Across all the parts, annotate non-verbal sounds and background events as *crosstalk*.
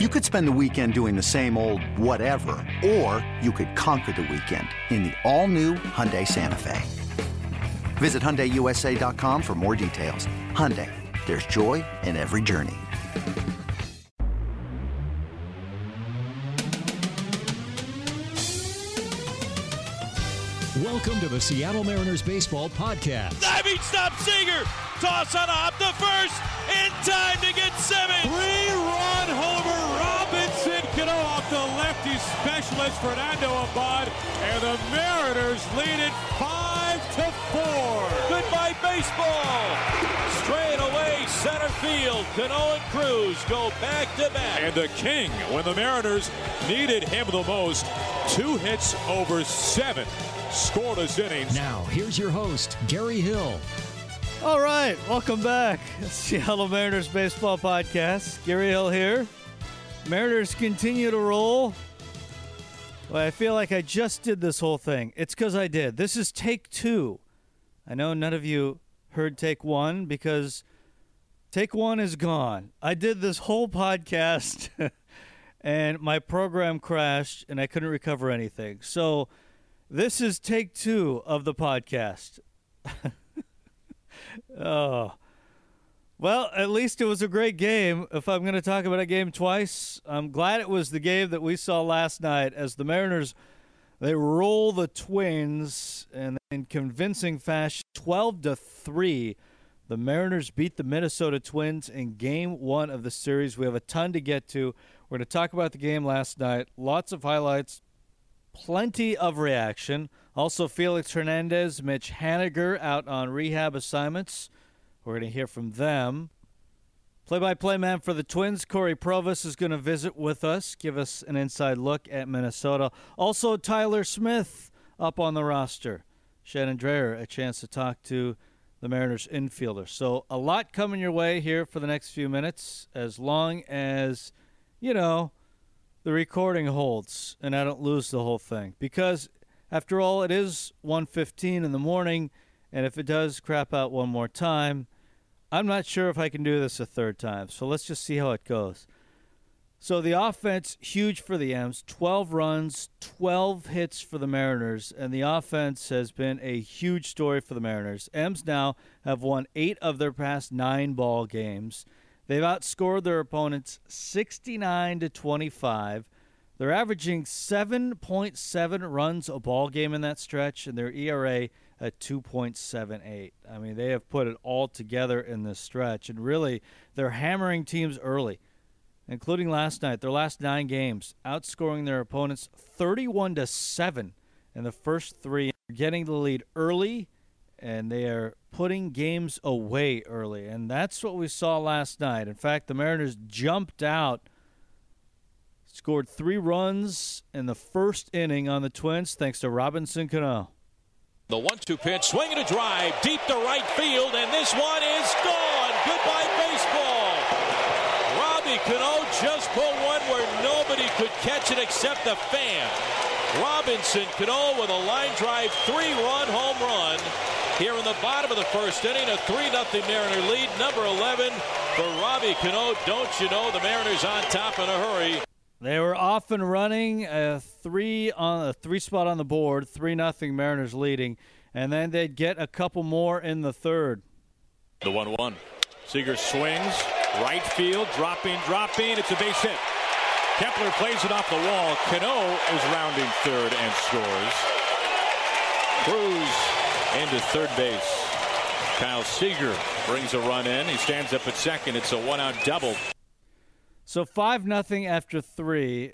You could spend the weekend doing the same old whatever, or you could conquer the weekend in the all-new Hyundai Santa Fe. Visit HyundaiUSA.com for more details. Hyundai, there's joy in every journey. Welcome to the Seattle Mariners Baseball Podcast. Diving stop Seager. Toss on up the first. In time to get seven. Three-run specialist Fernando Abad. And the Mariners lead it five to four. Goodbye baseball. Straight away center field. Cano and Cruz go back to back. And the king, when the Mariners needed him the most, two hits over seven scoreless innings. Now, here's your host, Gary Hill. All right, welcome back. Seattle Mariners Baseball Podcast. Gary Hill here. Mariners continue to roll. Well, I feel like I just did this whole thing. It's because I did. This is take two. I know none of you heard take one because take one is gone. I did this whole podcast *laughs* and my program crashed and I couldn't recover anything. So, this is take two of the podcast. *laughs* oh. Well, at least it was a great game. If I'm going to talk about a game twice, I'm glad it was the game that we saw last night as the Mariners they roll the Twins and in convincing fashion 12 to 3. The Mariners beat the Minnesota Twins in game 1 of the series. We have a ton to get to. We're going to talk about the game last night. Lots of highlights, plenty of reaction. Also, Felix Hernandez, Mitch Haniger out on rehab assignments. We're going to hear from them. Play by play man for the Twins, Corey Provus, is going to visit with us, give us an inside look at Minnesota. Also, Tyler Smith up on the roster. Shannon Drayer, a chance to talk to the Mariners infielder. So, a lot coming your way here for the next few minutes, as long as, you know, the recording holds and I don't lose the whole thing. Because after all, it is 1:15 in the morning, and if it does crap out one more time, I'm not sure if I can do this a third time. So let's just see how it goes. So the offense huge for the M's, 12 runs, 12 hits for the Mariners, and the offense has been a huge story for the Mariners. M's now have won 8 of their past 9 ball games. They've outscored their opponents 69 to 25. They're averaging 7.7 runs a ball game in that stretch, and their ERA at 2.78. I mean, they have put it all together in this stretch, and really, they're hammering teams early, including last night. Their last nine games, outscoring their opponents 31 to seven in the first three, getting the lead early, and they are putting games away early, and that's what we saw last night. In fact, the Mariners jumped out scored three runs in the first inning on the Twins thanks to Robinson Cano. The one-two pitch, swinging a drive deep to right field, and this one is gone. Goodbye baseball. Robbie Cano just pulled one where nobody could catch it except the fan. Robinson Cano with a line drive three-run home run. Here in the bottom of the first inning, a 3-0 Mariner lead. Number 11 for Robbie Cano. Don't you know the Mariners on top in a hurry. They were off and running, a three on a three spot on the board, three nothing Mariners leading, and then they'd get a couple more in the third. The one-one. Seager swings, right field, dropping, dropping. It's a base hit. Kepler plays it off the wall. Cano is rounding third and scores. Cruz into third base. Kyle Seager brings a run in. He stands up at second. It's a one-out double. So five nothing after three,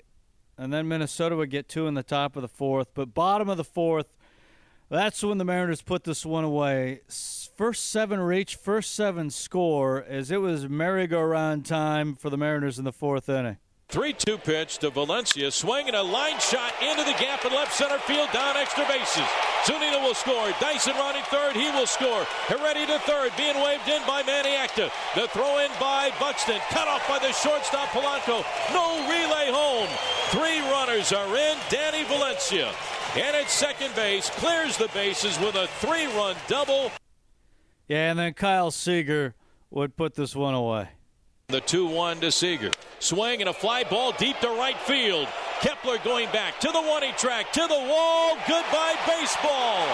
and then Minnesota would get two in the top of the fourth. But bottom of the fourth, that's when the Mariners put this one away. First seven reach, first seven score, as it was merry-go-round time for the Mariners in the fourth inning. 3 2 pitch to Valencia, swinging a line shot into the gap in left center field, down extra bases. Zunino will score. Dyson running third, he will score. Heredia to third, being waved in by Manny Acta. The throw in by Buxton, cut off by the shortstop Polanco. No relay home. Three runners are in. Danny Valencia, and at second base, clears the bases with a three run double. Yeah, and then Kyle Seager would put this one away. The 2 1 to Seager. Swing and a fly ball deep to right field. Kepler going back to the one track, to the wall. Goodbye, baseball.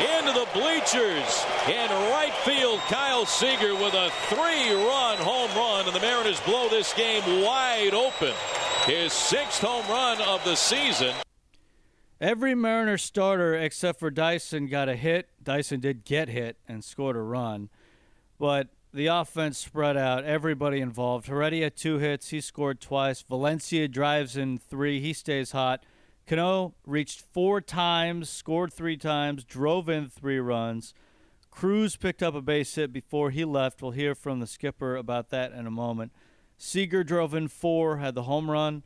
Into the bleachers. In right field, Kyle Seager with a three run home run. And the Mariners blow this game wide open. His sixth home run of the season. Every Mariner starter except for Dyson got a hit. Dyson did get hit and scored a run. But the offense spread out, everybody involved. Heredia two hits. He scored twice. Valencia drives in three. He stays hot. Cano reached four times, scored three times, drove in three runs. Cruz picked up a base hit before he left. We'll hear from the skipper about that in a moment. Seager drove in four, had the home run.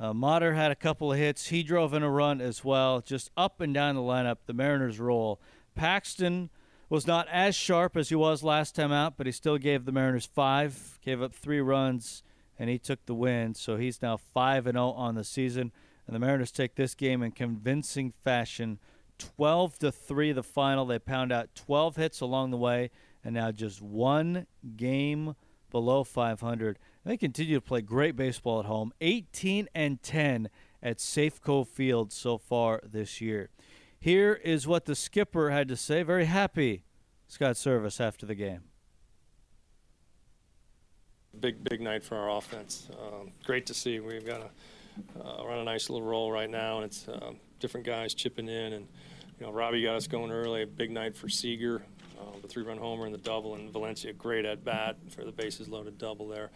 Uh, had a couple of hits. He drove in a run as well. Just up and down the lineup, the Mariners roll. Paxton was not as sharp as he was last time out, but he still gave the Mariners five, gave up three runs, and he took the win. So he's now 5 and 0 on the season. And the Mariners take this game in convincing fashion. 12 to 3 the final. They pound out 12 hits along the way, and now just one game below 500. They continue to play great baseball at home. 18 and 10 at Safeco Field so far this year. Here is what the skipper had to say. Very happy, Scott Servais, after the game. Big, big night for our offense. Um, great to see. We've got a uh, run a nice little roll right now, and it's uh, different guys chipping in. And you know, Robbie got us going early. A big night for Seager, uh, the three-run homer and the double, and Valencia great at bat for the bases loaded double there.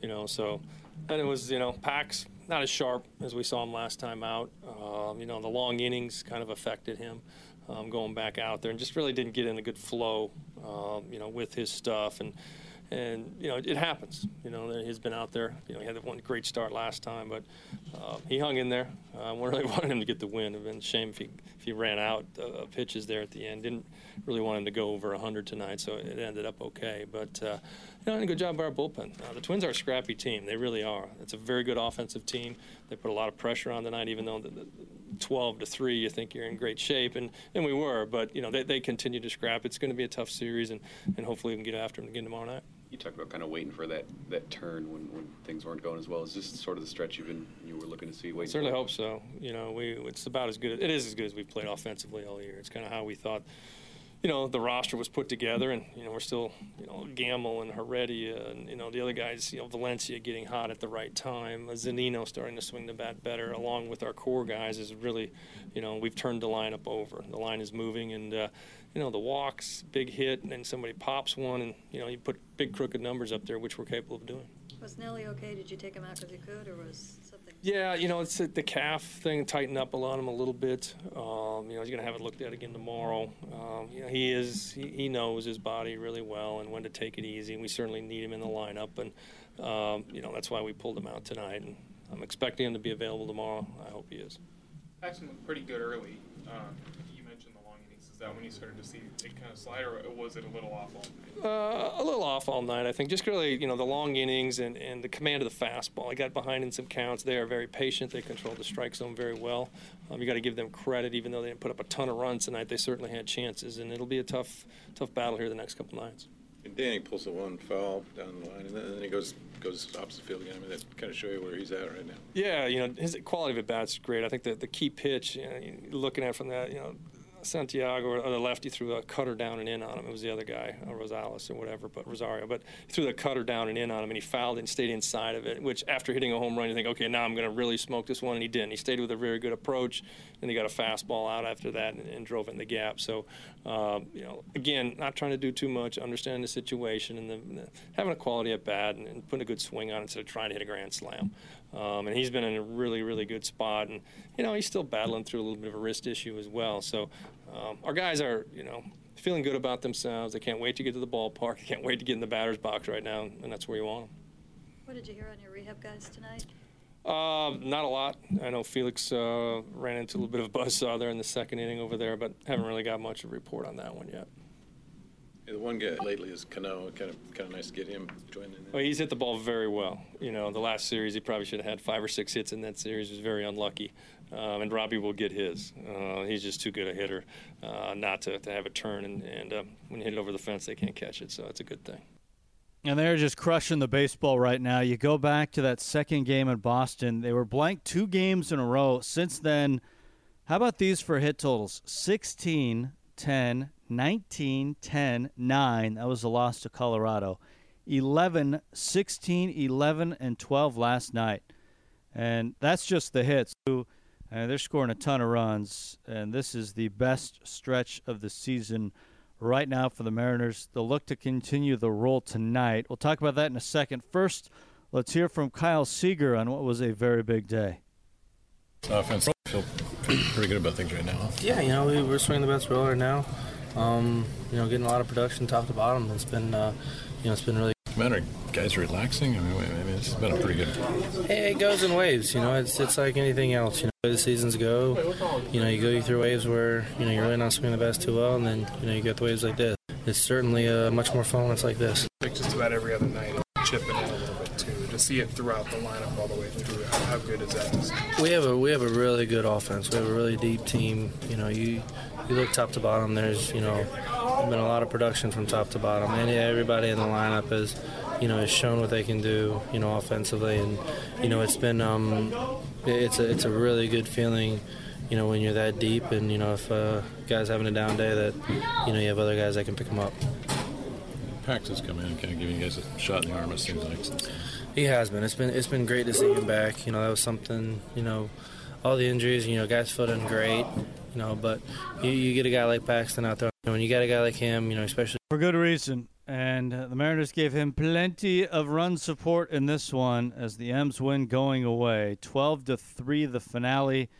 You know, so and it was you know Pax not as sharp as we saw him last time out. Um, you know, the long innings kind of affected him um, going back out there, and just really didn't get in a good flow. Um, you know, with his stuff and. And you know it happens. You know he's been out there. You know he had one great start last time, but uh, he hung in there. Uh, we *laughs* really wanted him to get the win. It'd been a shame if he if he ran out uh, pitches there at the end. Didn't really want him to go over 100 tonight, so it ended up okay. But you know, a good job by our bullpen. Uh, the Twins are a scrappy team. They really are. It's a very good offensive team. They put a lot of pressure on tonight, even though the, the 12 to 3 you think you're in great shape and, and we were but you know they, they continue to scrap it's going to be a tough series and, and hopefully we can get after them again tomorrow night you talked about kind of waiting for that, that turn when, when things weren't going as well. Is this sort of the stretch you've been you were looking to see? Waiting Certainly hope so. You know, we it's about as good. It is as good as we've played offensively all year. It's kind of how we thought you know, the roster was put together, and you know, we're still, you know, Gamel and Heredia, and you know, the other guys, you know, Valencia getting hot at the right time, Zunino starting to swing the bat better, along with our core guys, is really, you know, we've turned the lineup over. The line is moving, and uh, you know, the walks, big hit, and then somebody pops one, and you know, you put big crooked numbers up there, which we're capable of doing. Was Nelly okay? Did you take him out because you could, or was? Yeah, you know, it's the calf thing tightened up on him a little bit. Um, you know, he's going to have it looked at again tomorrow. Um, you know, he is he, he, knows his body really well and when to take it easy. And we certainly need him in the lineup, and um, you know that's why we pulled him out tonight. And I'm expecting him to be available tomorrow. I hope he is. Paxton looked pretty good early. Is that when you started to see it kind of slide, or was it a little off all night? Uh, a little off all night, I think. Just really, you know, the long innings and, and the command of the fastball. I got behind in some counts. They are very patient. They control the strike zone very well. Um, you got to give them credit, even though they didn't put up a ton of runs tonight. They certainly had chances, and it'll be a tough, tough battle here the next couple nights. And Danny pulls the one foul down the line, and then he goes goes opposite field again. I mean, that kind of show you where he's at right now. Yeah, you know, his quality of at bats is great. I think the the key pitch, you know, looking at from that, you know, Santiago or the lefty threw a cutter down and in on him. It was the other guy, uh, Rosales or whatever, but Rosario. But threw the cutter down and in on him, and he fouled and stayed inside of it. Which after hitting a home run, you think, okay, now I'm going to really smoke this one, and he didn't. He stayed with a very good approach, and he got a fastball out after that and, and drove it in the gap. So, um, you know, again, not trying to do too much, understanding the situation and the, having a quality at bat and, and, putting a good swing on instead of trying to hit a grand slam. Um, and he's been in a really, really good spot, and you know he's still battling through a little bit of a wrist issue as well. So um, our guys are, you know, feeling good about themselves. They can't wait to get to the ballpark. *laughs* They can't wait to get in the batter's box right now, and that's where you want them. What did you hear on your rehab guys tonight? Uh, not a lot. I know Felix uh, ran into a little bit of a buzz saw there in the second inning over there, but haven't really got much of a report on that one yet. Yeah, the one guy lately is Cano. Kind of, kind of nice to get him joined in. There. Well, he's hit the ball very well. You know, the last series he probably should have had five or six hits in that series. He was very unlucky, um, and Robbie will get his. Uh, he's just too good a hitter uh, not to, to have a turn, and, and uh, when you hit it over the fence, they can't catch it. So it's a good thing. And they're just crushing the baseball right now. You go back to that second game in Boston, they were blank two games in a row. Since then, how about these for hit totals? 16, 10, 19, 10, 9. That was a loss to Colorado. 11, 16, 11, and 12 last night. And that's just the hits. And they're scoring a ton of runs. And this is the best stretch of the season right now for the Mariners. They'll look to continue the roll tonight. We'll talk about that in a second. First, let's hear from Kyle Seager on what was a very big day. Uh, Offense, feel pretty good about things right now. Yeah, you know, we, we're swinging the best roller now. Um, you know, getting a lot of production top to bottom. It's been, uh, you know, it's been really. Matter guys relaxing. I mean, I mean, it's been a pretty good. It goes in waves. You know, it's it's like anything else. You know, the seasons go. You know, you go through waves where you know you're really not swinging the best too well, and then you know you get the waves like this. It's certainly uh, much more fun when it's like this. Just about every other night, chipping in a little bit too. To see it throughout the lineup all the way through, how, good is that? We have a we have a really good offense. We have a really deep team. You know, you you look top to bottom. There's you know been a lot of production from top to bottom, and everybody in the lineup is you know has shown what they can do. You know, offensively, and you know it's been um, it's a it's a really good feeling. You know, when you're that deep, and you know if uh, guys having a down day, that you know you have other guys that can pick them up. Pax has come in and kind of giving you guys a shot in the arm. It seems like. He has been. It's been it's been great to see him back. You know, that was something. You know, all the injuries. You know, guys feeling great. You know, but you, you get a guy like Paxton out there. When you got a guy like him, you know, especially for good reason. And uh, the Mariners gave him plenty of run support in this one as the M's win going away, 12 to three, the finale.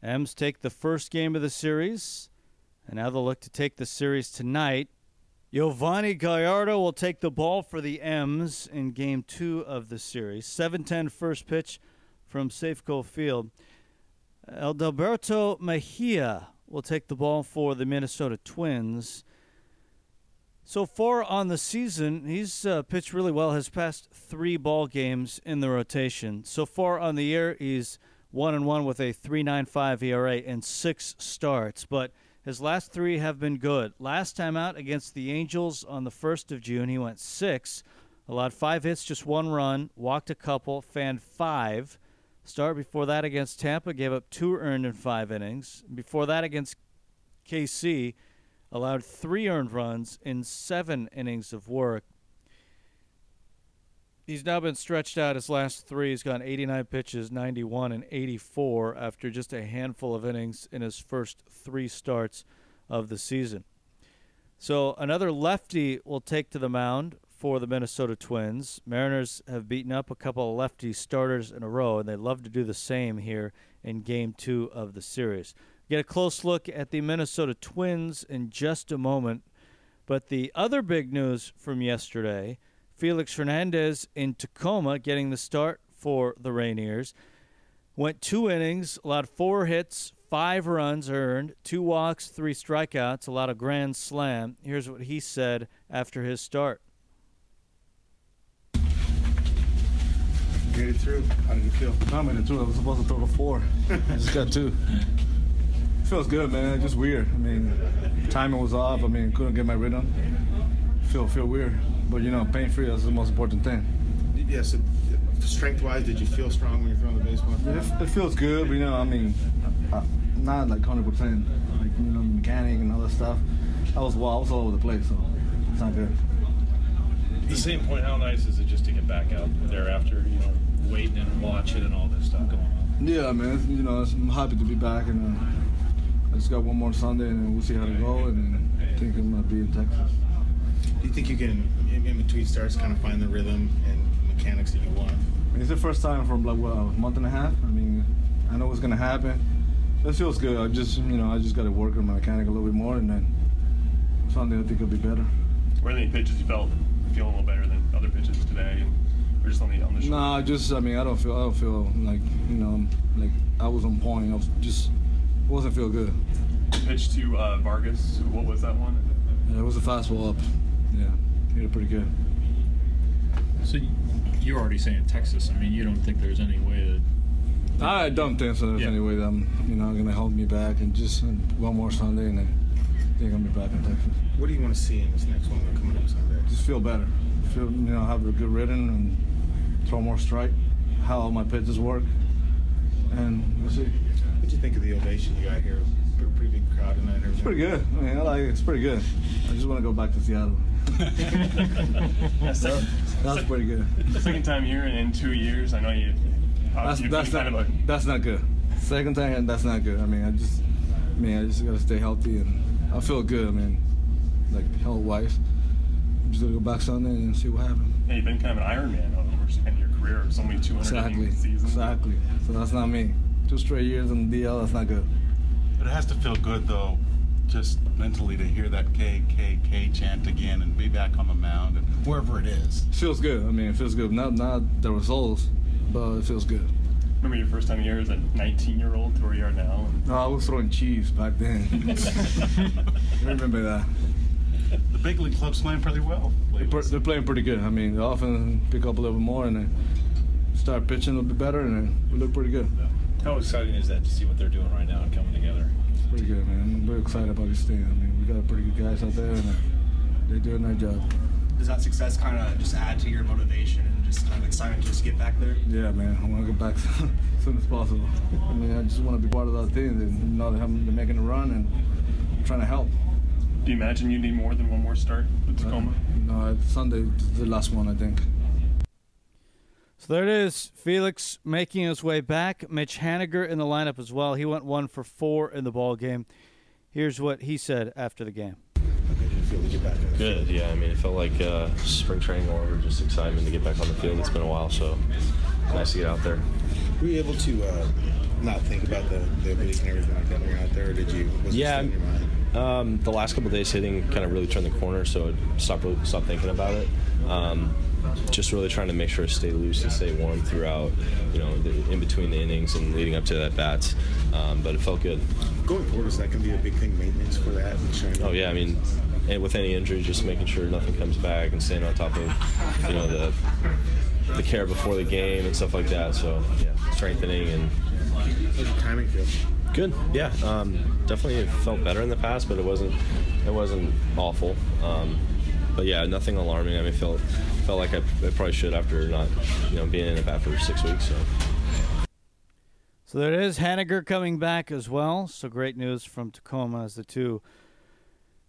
M's take the first game of the series, and now they'll look to take the series tonight. Yovani Gallardo will take the ball for the M's in game two of the series. 7-10 first pitch from Safeco Field. Adalberto Mejia will take the ball for the Minnesota Twins. So far on the season, he's uh, pitched really well. Has passed three ball games in the rotation. So far on the year, he's one and one with a 3.95 ERA and six starts. But his last three have been good. Last time out against the Angels on the first of June, he went six, allowed five hits, just one run, walked a couple, fanned five. Start before that against Tampa, gave up two earned in five innings. Before that against KC allowed three earned runs in seven innings of work. He's now been stretched out his last three. He's gone 89 pitches, 91 and 84 after just a handful of innings in his first three starts of the season. So another lefty will take to the mound for the Minnesota Twins. Mariners have beaten up a couple of lefty starters in a row, and they love to do the same here in game two of the series. Get a close look at the Minnesota Twins in just a moment. But the other big news from yesterday Felix Hernandez in Tacoma getting the start for the Rainiers. Went two innings, allowed four hits, five runs earned, two walks, three strikeouts, a lot of grand slam. Here's what he said after his start. Get it through. How did you feel? I made it through. I was supposed to throw the four. I *laughs* just got two. Feels good, man. Just weird. I mean, timing was off. I mean, couldn't get my rhythm. Feel feel weird, but you know, pain free. is the most important thing. Yes. Yeah, so strength wise, did you feel strong when you're throwing the baseball? Yeah, it, it, feels good, but you know, I mean, uh, not like 100 percent. Like you know, mechanic and all that stuff. I was well, I was all over the place, so it's not good. At the same point, how nice is it just to get back out there after you know waiting and watching and all this stuff going on? Yeah, man. You know, I'm happy to be back and. Uh, I just got one more Sunday, and then we'll see how to go. And I think I'm gonna be in Texas. Do you think you can, in between starts, kind of find the rhythm and mechanics that you want? I mean, it's the first time from like what, a month and a half. I mean, I know what's gonna happen. It feels good. I just, you know, I just got to work on my mechanic a little bit more, and then Sunday I think it'll be better. Were there any pitches you felt feeling a little better than other pitches today? Or just on the on the show? Nah, just I mean, I don't feel I don't feel like you know like I was on point. I was just wasn't feel good. Pitch to uh, Vargas. What was that one? Yeah, it was a fastball up. Yeah, he did pretty good. So you're already saying Texas. I mean, you don't think there's any way that. I don't think so. There's yeah. any way that I'm, you know, going to hold me back and just one more Sunday and then I think I'll be back in Texas. What do you want to see in this next one coming up Sunday? Just feel better. feel you know have a good rhythm and throw more strike. How all my pitches work, and we'll see. What'd you think of the ovation you got here? Pretty, pretty big crowd tonight. It's pretty good. I mean, I like it. It's pretty good. I just want to go back to Seattle. That's, That's pretty good. Second time here in, in two years. I know you. That's you've that's not kind of a that's not good. Second time, that's not good. I mean, I just, I mean, I just gotta stay healthy and I feel good. I mean, like health wise, I'm just gonna go back Sunday and see what happens. Yeah, you've been kind of an Iron Man over the course of your career. So many 200 Exactly. seasons. Exactly. So that's not me. Two straight years in the DL. That's not good. But it has to feel good though, just mentally to hear that KKK chant again and be back on the mound and wherever it is. Feels good. I mean, it feels good. Not not the results, but it feels good. Remember your first time here as a 19 year old to where you are now? No, I was throwing cheese back then. *laughs* I remember that. The big league club's playing pretty well. They're, they're playing pretty good. I mean, they often pick up a little bit more and then start pitching a little bit better, and then we look pretty good. How exciting is that to see what they're doing right now and coming together? It's pretty good, man. I'm very excited about this team. I mean, we got pretty good guys out there, and uh, they're doing their job. Does that success kind of just add to your motivation and just kind of excitement to just get back there? Yeah, man. I want to get back *laughs* as soon as possible. I mean, I just want to be part of that team and know that I'm they're making a run and trying to help. Do you imagine you need more than one more start with Tacoma? No, Sunday is the last one, I think. So there it is. Felix making his way back. Mitch Haniger in the lineup as well. He went one for four in the ball game. Here's what he said after the game. Good, yeah. I mean, it felt like uh, spring training all over, just excitement to get back on the field. It's been a while, so nice to get out there. Were you able to uh, not think about the, the oblique and everything like that when you're out there, or did you? Was Yeah, in your mind? um, the last couple of days hitting kind of really turned the corner, so I stopped stopped thinking about it. Um, just really trying to make sure to stay loose and stay warm throughout, you know, the, in between the innings and leading up to that bats. Um, but it felt good. Going forward, is that going to be a big thing, maintenance for that? And Oh yeah, I mean, with any injury, just making sure nothing comes back and staying on top of, you know, the the care before the game and stuff like that. So yeah, strengthening and timing feel? good. Yeah, um, definitely it felt better in the past, but it wasn't it wasn't awful. Um, but yeah, nothing alarming. I mean, felt felt like I, I probably should after not, you know, being in the bat for six weeks. So. So there it is. Haniger coming back as well. So great news from Tacoma as the two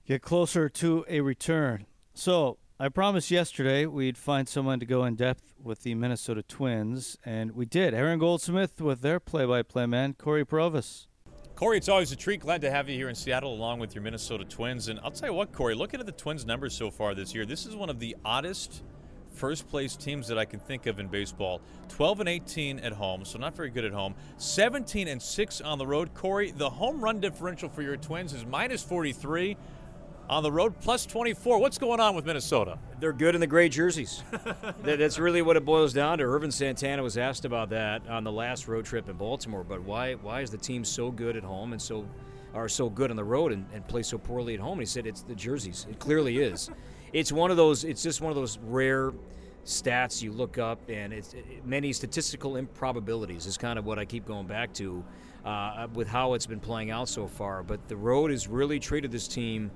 get closer to a return. So I promised yesterday we'd find someone to go in depth with the Minnesota Twins, and we did. Aaron Goldsmith with their play-by-play man, Corey Provus. Corey, it's always a treat. Glad to have you here in Seattle along with your Minnesota Twins. And I'll tell you what, Corey, looking at the Twins' numbers so far this year, this is one of the oddest first place teams that I can think of in baseball. 12 and 18 at home, so not very good at home. 17 and 6 on the road. Corey, the home run differential for your Twins is minus 43. On the road, plus 24. What's going on with Minnesota? They're good in the gray jerseys. *laughs* That's really what it boils down to. Ervin Santana was asked about that on the last road trip in Baltimore. But why why is the team so good at home and so are so good on the road and, and play so poorly at home? And he said it's the jerseys. It clearly is. It's one of those. It's just one of those rare stats you look up, and it's it, many statistical improbabilities is kind of what I keep going back to uh, with how it's been playing out so far. But the road has really treated this team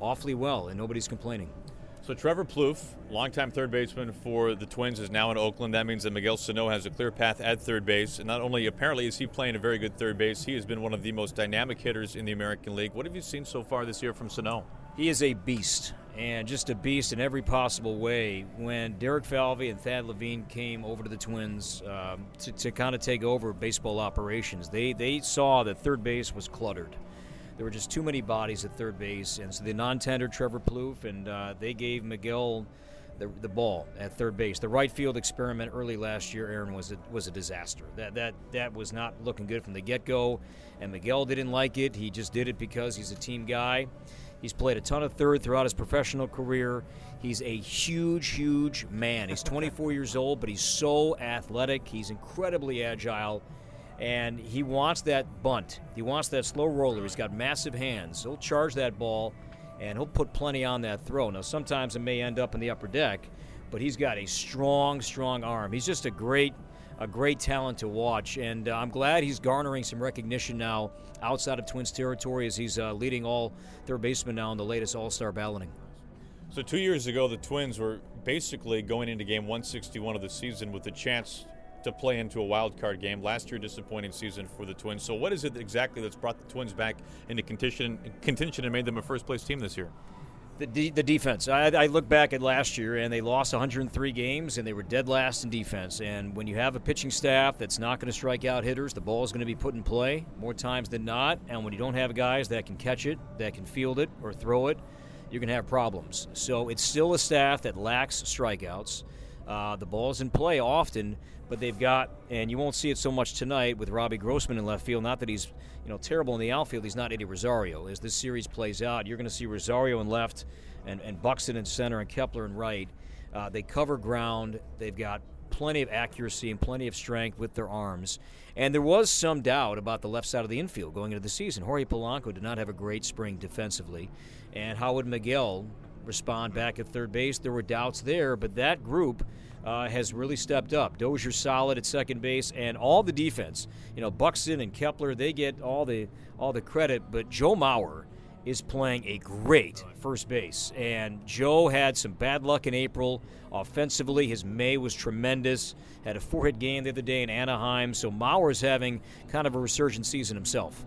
awfully well, and nobody's complaining. So Trevor Plouffe, longtime third baseman for the Twins, is now in Oakland. That means that Miguel Sano has a clear path at third base. And not only apparently is he playing a very good third base, he has been one of the most dynamic hitters in the American League. What have you seen so far this year from Sano? He is a beast, and just a beast in every possible way. When Derek Falvey and Thad Levine came over to the Twins um, to, to kind of take over baseball operations, they, they saw that third base was cluttered. There were just too many bodies at third base, and so they non-tendered Trevor Plouffe, and uh, they gave Miguel the, the ball at third base. The right field experiment early last year, Aaron, was a, was a disaster. That that that was not looking good from the get-go, and Miguel didn't like it. He just did it because he's a team guy. He's played a ton of third throughout his professional career. He's a huge, huge man. He's 24 years old, but he's so athletic. He's incredibly agile and he wants that bunt. He wants that slow roller. He's got massive hands. He'll charge that ball, and he'll put plenty on that throw. Now, sometimes it may end up in the upper deck, but he's got a strong, strong arm. He's just a great, a great talent to watch, and uh, I'm glad he's garnering some recognition now outside of Twins territory as he's uh, leading all third basemen now in the latest All-Star balloting. So two years ago, the Twins were basically going into game 161 of the season with a chance to play into a wild card game. Last year, disappointing season for the Twins. So what is it exactly that's brought the Twins back into contention, contention and made them a first place team this year? The, de- the defense. I, I look back at last year, and they lost 103 games, and they were dead last in defense. And when you have a pitching staff that's not going to strike out hitters, the ball is going to be put in play more times than not. And when you don't have guys that can catch it, that can field it, or throw it, you're going to have problems. So it's still a staff that lacks strikeouts. Uh, the ball's in play often, but they've got, and you won't see it so much tonight with Robbie Grossman in left field. Not that he's, you know, terrible in the outfield. He's not Eddie Rosario. As this series plays out, you're going to see Rosario in left, and, and Buxton in center, and Kepler in right. Uh, they cover ground. They've got plenty of accuracy and plenty of strength with their arms. And there was some doubt about the left side of the infield going into the season. Jorge Polanco did not have a great spring defensively. And how would Miguel respond back at third base? There were doubts there, but that group uh, has really stepped up. Dozier solid at second base, and all the defense. You know, Buxton and Kepler, they get all the all the credit, but Joe Mauer is playing a great first base. And Joe had some bad luck in April. Offensively, his May was tremendous. Had a four hit game the other day in Anaheim. So Mauer's having kind of a resurgent season himself.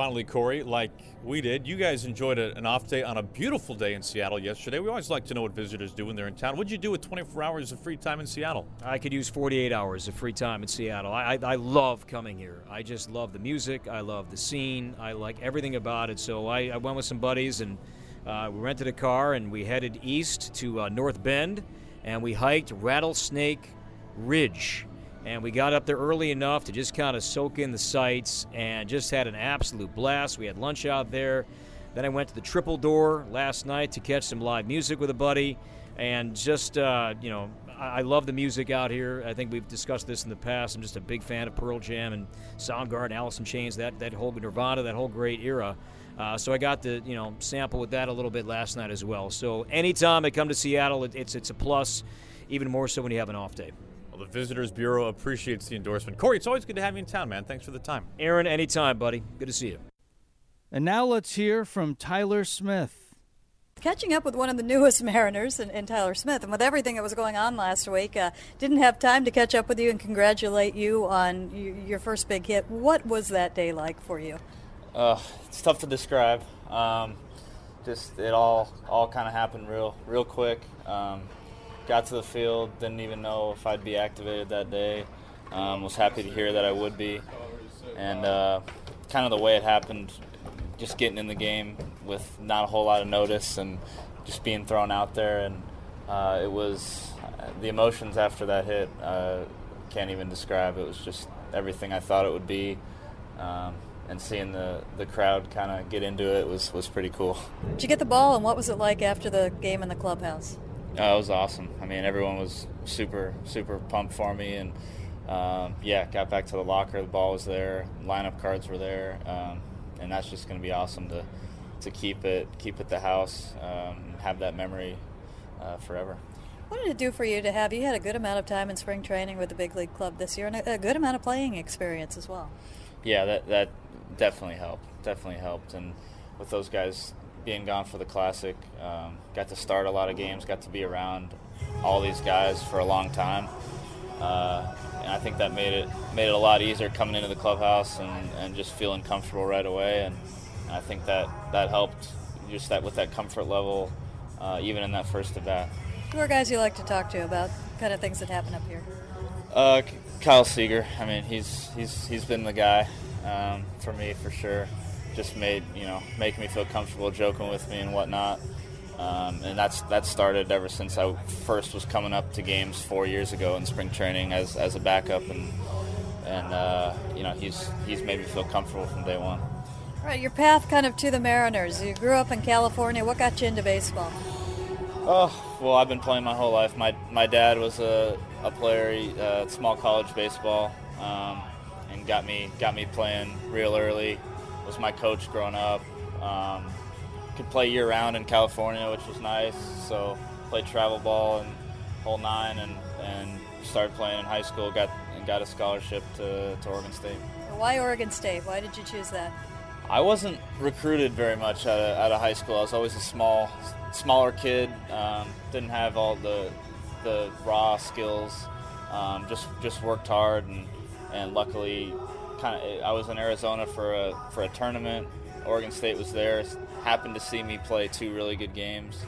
Finally, Corey, like we did, you guys enjoyed a, an off day on a beautiful day in Seattle yesterday. We always like to know what visitors do when they're in town. What'd you do with 24 hours of free time in Seattle? I could use 48 hours of free time in Seattle. I, I, I love coming here. I just love the music. I love the scene. I like everything about it. So I, I went with some buddies and uh, we rented a car and we headed east to uh, North Bend and we hiked Rattlesnake Ridge and we got up there early enough to just kind of soak in the sights and just had an absolute blast. We had lunch out there. Then I went to the Triple Door last night to catch some live music with a buddy, and just uh, you know, I, I love the music out here. I think we've discussed this in the past. I'm just a big fan of Pearl Jam and Soundgarden, Alice in Chains, that that whole Nirvana, that whole great era. Uh, so I got to you know sample with that a little bit last night as well. So anytime I come to Seattle, it, it's it's a plus. Even more so when you have an off day. Well, the Visitors Bureau appreciates the endorsement. Corey, it's always good to have you in town, man. Thanks for the time. Aaron, anytime, buddy. Good to see you. And now let's hear from Tyler Smith. Catching up with one of the newest *laughs* Mariners in, in Tyler Smith, and with everything that was going on last week, uh, didn't have time to catch up with you and congratulate you on y- your first big hit. What was that day like for you? Uh, it's tough to describe. Um, just it all all kind of happened real real quick. Um, got to the field, didn't even know if I'd be activated that day. Um, was happy to hear that I would be, and uh, kind of the way it happened, just getting in the game with not a whole lot of notice and just being thrown out there, and uh, it was the emotions after that hit. Uh, can't even describe. It was just everything I thought it would be. Um, and seeing the, the crowd kind of get into it was, was pretty cool. Did you get the ball, and what was it like after the game in the clubhouse? Uh, it was awesome. I mean, everyone was super, super pumped for me, and um, yeah, got back to the locker. The ball was there, lineup cards were there, um, and that's just going to be awesome to to keep it keep it the house, um, have that memory uh, forever. What did it do for you to have? You had a good amount of time in spring training with the big league club this year, and a, a good amount of playing experience as well. Yeah, that that definitely helped. Definitely helped, and with those guys being gone for the classic, um, got to start a lot of games, got to be around all these guys for a long time, uh, and I think that made it made it a lot easier coming into the clubhouse and, and just feeling comfortable right away, and, and I think that that helped just that with that comfort level, uh, even in that first at bat. Who are guys you like to talk to about kind of things that happen up here? Uh, Kyle Seager. I mean, he's he's he's been the guy um, for me for sure. Just made you know making me feel comfortable, joking with me and whatnot. Um, and that's that started ever since I first was coming up to games four years ago in spring training as, as a backup, and and uh, you know he's he's made me feel comfortable from day one. All right, your path kind of to the Mariners. You grew up in California. What got you into baseball? Oh well, I've been playing my whole life. My my dad was a, a player, uh, small college baseball, um, and got me got me playing real early. Was my coach growing up. Um, could play year round in California, which was nice. So played travel ball and whole nine, and and started playing in high school. Got and got a scholarship to, to Oregon State. Why Oregon State? Why did you choose that? I wasn't recruited very much out of, out of high school. I was always a small, smaller kid. Um, didn't have all the the raw skills. Um, just just worked hard and and luckily, kind of I was in Arizona for a for a tournament. Oregon State was there. Happened to see me play two really good games,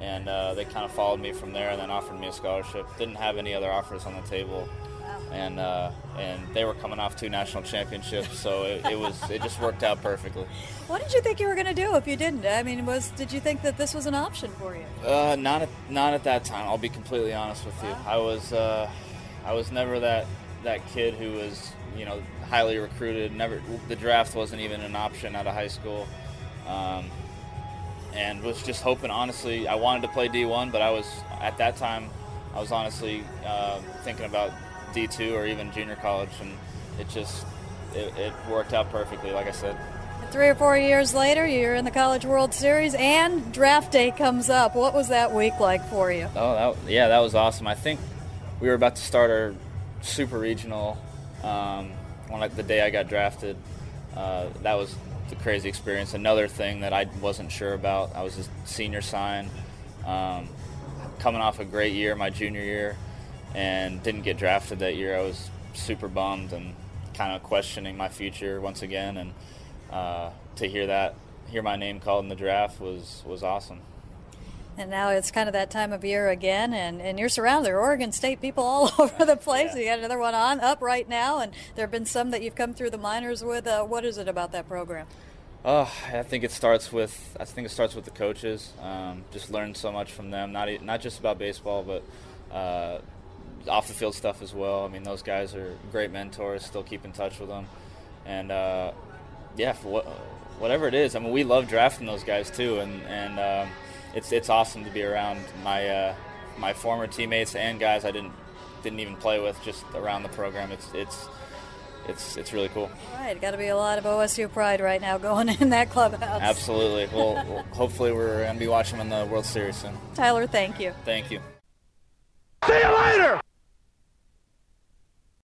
and uh, they kind of followed me from there and then offered me a scholarship. Didn't have any other offers on the table and uh, and they were coming off two national championships, so it, it, was it just worked out perfectly. *laughs* What did you think you were going to do if you didn't? I mean, was did you think that this was an option for you? Uh, not at not at that time. I'll be completely honest with you. I was uh, I was never that that kid who was you know highly recruited. Never the draft wasn't even an option out of high school. Um, and was just hoping, honestly, I wanted to play D1, but I was at that time, I was honestly uh, thinking about D2 or even junior college, and it just it, it worked out perfectly. Like I said. Three or four years later, you're in the College World Series, and draft day comes up. What was that week like for you? Oh, that, yeah, that was awesome. I think we were about to start our super regional um, like the day I got drafted. Uh, that was the crazy experience. Another thing that I wasn't sure about. I was a senior sign, um, coming off a great year, my junior year and didn't get drafted that year. I was super bummed and kind of questioning my future once again. And uh, to hear that, hear my name called in the draft was was awesome. And now it's kind of that time of year again, and, and you're surrounded. There are Oregon State people *laughs* all over the place. Yeah. You got another one on up right now, and there have been some that you've come through the minors with. Uh, what is it about that program? Oh, I think it starts with I think it starts with the coaches. Um, just learn so much from them. Not not just about baseball, but uh, off the field stuff as well. I mean, those guys are great mentors. Still keep in touch with them, and uh, yeah, what, whatever it is. I mean, we love drafting those guys too, and and um, it's it's awesome to be around my uh, my former teammates and guys I didn't didn't even play with just around the program. It's it's it's it's really cool. Right, got to be a lot of OSU pride right now going *laughs* in that clubhouse. Absolutely. well, *laughs* well hopefully we're gonna be watching them in the World Series soon. Tyler, thank you. Thank you. See you later.